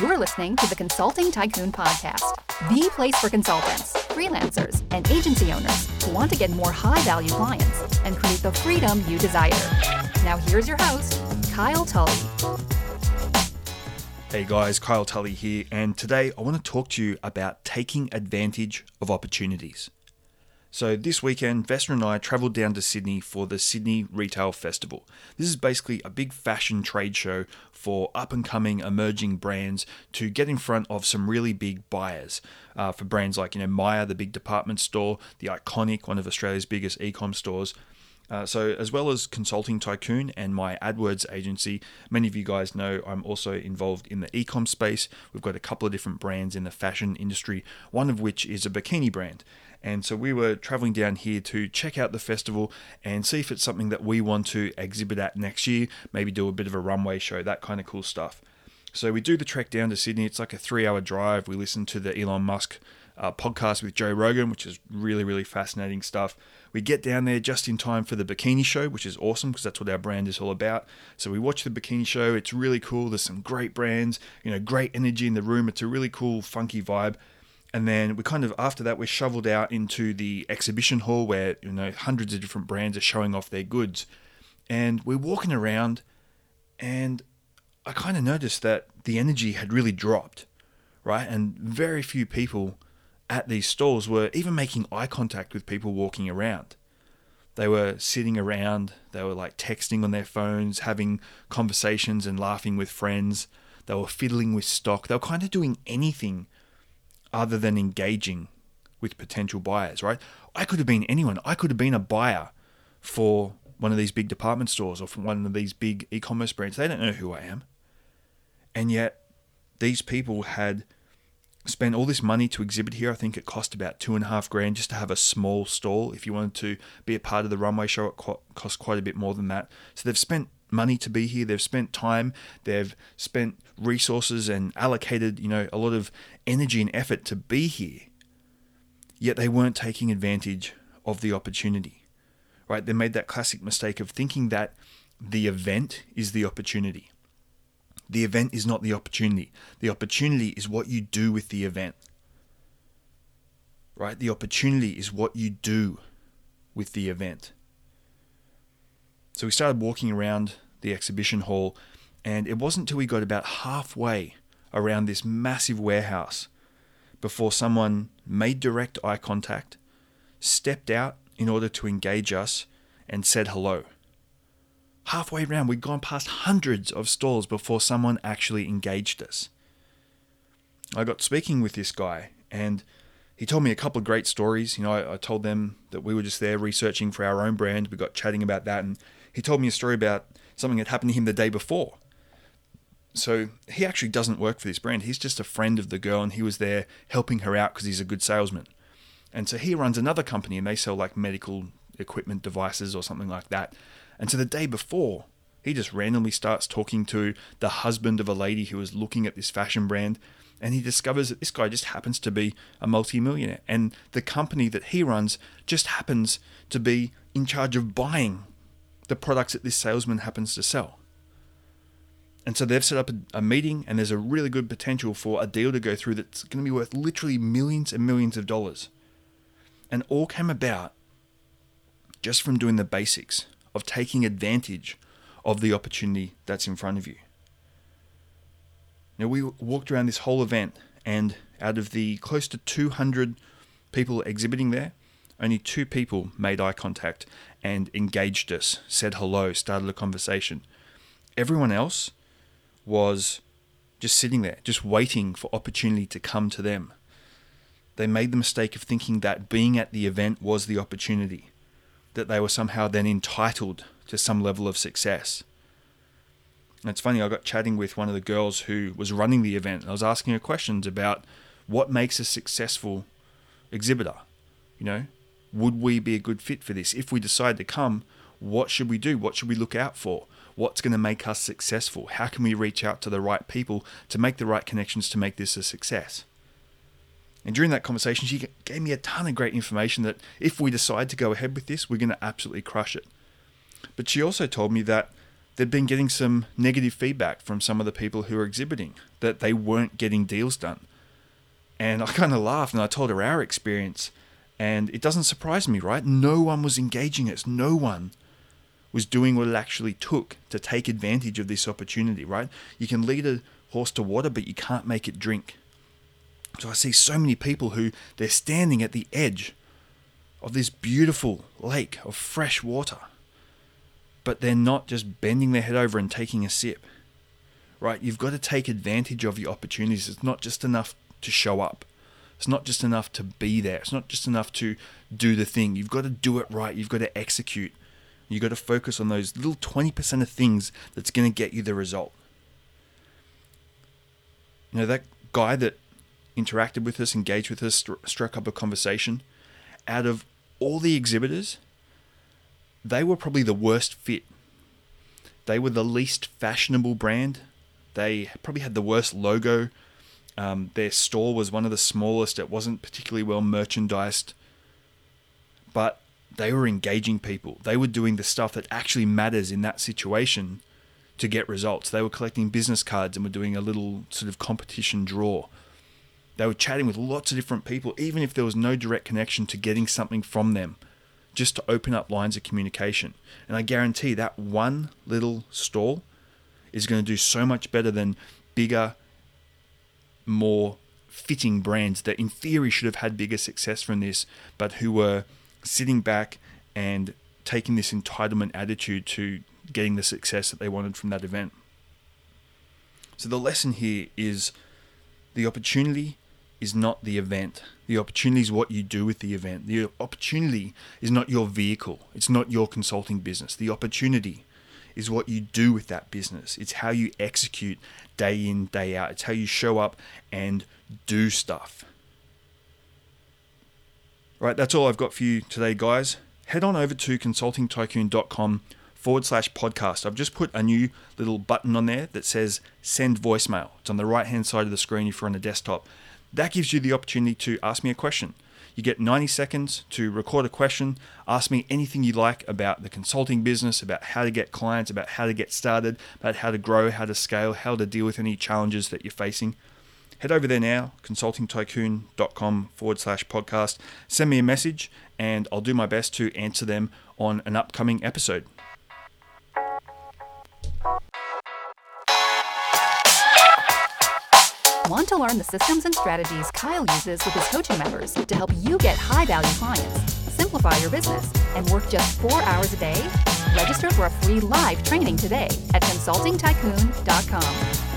You're listening to the Consulting Tycoon Podcast, the place for consultants, freelancers, and agency owners who want to get more high value clients and create the freedom you desire. Now, here's your host, Kyle Tully. Hey guys, Kyle Tully here, and today I want to talk to you about taking advantage of opportunities. So, this weekend, Vesta and I travelled down to Sydney for the Sydney Retail Festival. This is basically a big fashion trade show for up and coming emerging brands to get in front of some really big buyers. Uh, for brands like, you know, Myer, the big department store, the Iconic, one of Australia's biggest e com stores. Uh, so, as well as Consulting Tycoon and my AdWords agency, many of you guys know I'm also involved in the ecom space. We've got a couple of different brands in the fashion industry, one of which is a bikini brand. And so we were traveling down here to check out the festival and see if it's something that we want to exhibit at next year, maybe do a bit of a runway show, that kind of cool stuff. So we do the trek down to Sydney. It's like a three hour drive. We listen to the Elon Musk uh, podcast with Joe Rogan, which is really, really fascinating stuff. We get down there just in time for the bikini show, which is awesome because that's what our brand is all about. So we watch the bikini show. It's really cool. There's some great brands, you know, great energy in the room. It's a really cool, funky vibe and then we kind of after that we're shoveled out into the exhibition hall where you know hundreds of different brands are showing off their goods and we're walking around and i kind of noticed that the energy had really dropped right and very few people at these stalls were even making eye contact with people walking around they were sitting around they were like texting on their phones having conversations and laughing with friends they were fiddling with stock they were kind of doing anything other than engaging with potential buyers, right? I could have been anyone. I could have been a buyer for one of these big department stores or from one of these big e commerce brands. They don't know who I am. And yet, these people had spent all this money to exhibit here. I think it cost about two and a half grand just to have a small stall. If you wanted to be a part of the runway show, it cost quite a bit more than that. So they've spent money to be here. They've spent time, they've spent resources and allocated, you know, a lot of energy and effort to be here. Yet they weren't taking advantage of the opportunity. Right? They made that classic mistake of thinking that the event is the opportunity. The event is not the opportunity. The opportunity is what you do with the event. Right? The opportunity is what you do with the event. So we started walking around the exhibition hall, and it wasn't until we got about halfway around this massive warehouse before someone made direct eye contact, stepped out in order to engage us, and said hello. Halfway around, we'd gone past hundreds of stalls before someone actually engaged us. I got speaking with this guy, and he told me a couple of great stories. You know, I, I, told them that we were just there researching for our own brand. We got chatting about that, and he told me a story about something that happened to him the day before. So he actually doesn't work for this brand. He's just a friend of the girl, and he was there helping her out because he's a good salesman. And so he runs another company, and they sell like medical equipment devices or something like that. And so the day before, he just randomly starts talking to the husband of a lady who is looking at this fashion brand, and he discovers that this guy just happens to be a multimillionaire, and the company that he runs just happens to be in charge of buying the products that this salesman happens to sell. And so they've set up a, a, meeting, and there's a really good potential for a deal to go through that's going to be worth literally millions and millions of dollars. And all came about just from doing the basics of taking advantage of the opportunity that's in front of you. Now, we walked around this whole event, and out of the close to 200 people exhibiting there, only two people made eye contact and engaged us, said hello, started a conversation. Everyone else was just sitting there, just waiting for opportunity to come to them. They made the mistake of thinking that being at the event was the opportunity, that they were somehow then entitled to some level of success. And it's funny, I got chatting with one of the girls who was running the event. I was asking her questions about what makes a successful exhibitor. You know, would we be a good fit for this? If we decide to come, what should we do? What should we look out for? What's going to make us successful? How can we reach out to the right people to make the right connections to make this a success? And during that conversation, she gave me a ton of great information that if we decide to go ahead with this, we're going to absolutely crush it. But she also told me that they'd been getting some negative feedback from some of the people who were exhibiting that they weren't getting deals done. And I kind of laughed and I told her our experience. And it doesn't surprise me, right? No one was engaging us. No one was doing what it actually took to take advantage of this opportunity, right? You can lead a horse to water, but you can't make it drink. So I see so many people who they're standing at the edge of this beautiful lake of fresh water, but they're not just bending their head over and taking a sip, right? You've got to take advantage of your opportunities. It's not just enough to show up. It's not just enough to be there. It's not just enough to do the thing. You've got to do it right. You've got to execute. You've got to focus on those little 20% of things that's going to get you the result. You know, that guy that interacted with us, engaged with us, struck up a conversation, out of all the exhibitors, they were probably the worst fit. They were the least fashionable brand. They probably had the worst logo. Um, their store was one of the smallest. It wasn't particularly well merchandised. But they were engaging people. They were doing the stuff that actually matters in that situation to get results. They were collecting business cards and were doing a little sort of competition draw. They were chatting with lots of different people, even if there was no direct connection to getting something from them, just to open up lines of communication. And I guarantee that one little stall is going to do so much better than bigger, more fitting brands that in theory should have had bigger success from this, but who were sitting back and taking this entitlement attitude to getting the success that they wanted from that event. So the lesson here is the opportunity is not the event. The opportunity is what you do with the event. The opportunity is not your vehicle. It's not your consulting business. The opportunity is what you do with that business. It's how you execute day in, day out. It's how you show up and do stuff. Right, that's all I've got for you today, guys. Head on over to consultingtycoon.com forward slash podcast. I've just put a new little button on there that says send voicemail. It's on the right hand side of the screen if you're on a desktop. That gives you the opportunity to ask me a question. You get 90 seconds to record a question, ask me anything you like about the consulting business, about how to get clients, about how to get started, about how to grow, how to scale, how to deal with any challenges that you're facing. Head over there now, consultingtycoon.com forward slash podcast. Send me a message and I'll do my best to answer them on an upcoming episode. Want to learn the systems and strategies Kyle uses with his coaching members to help you get high value clients, simplify your business, and work just four hours a day? Register for a free live training today at consultingtycoon.com.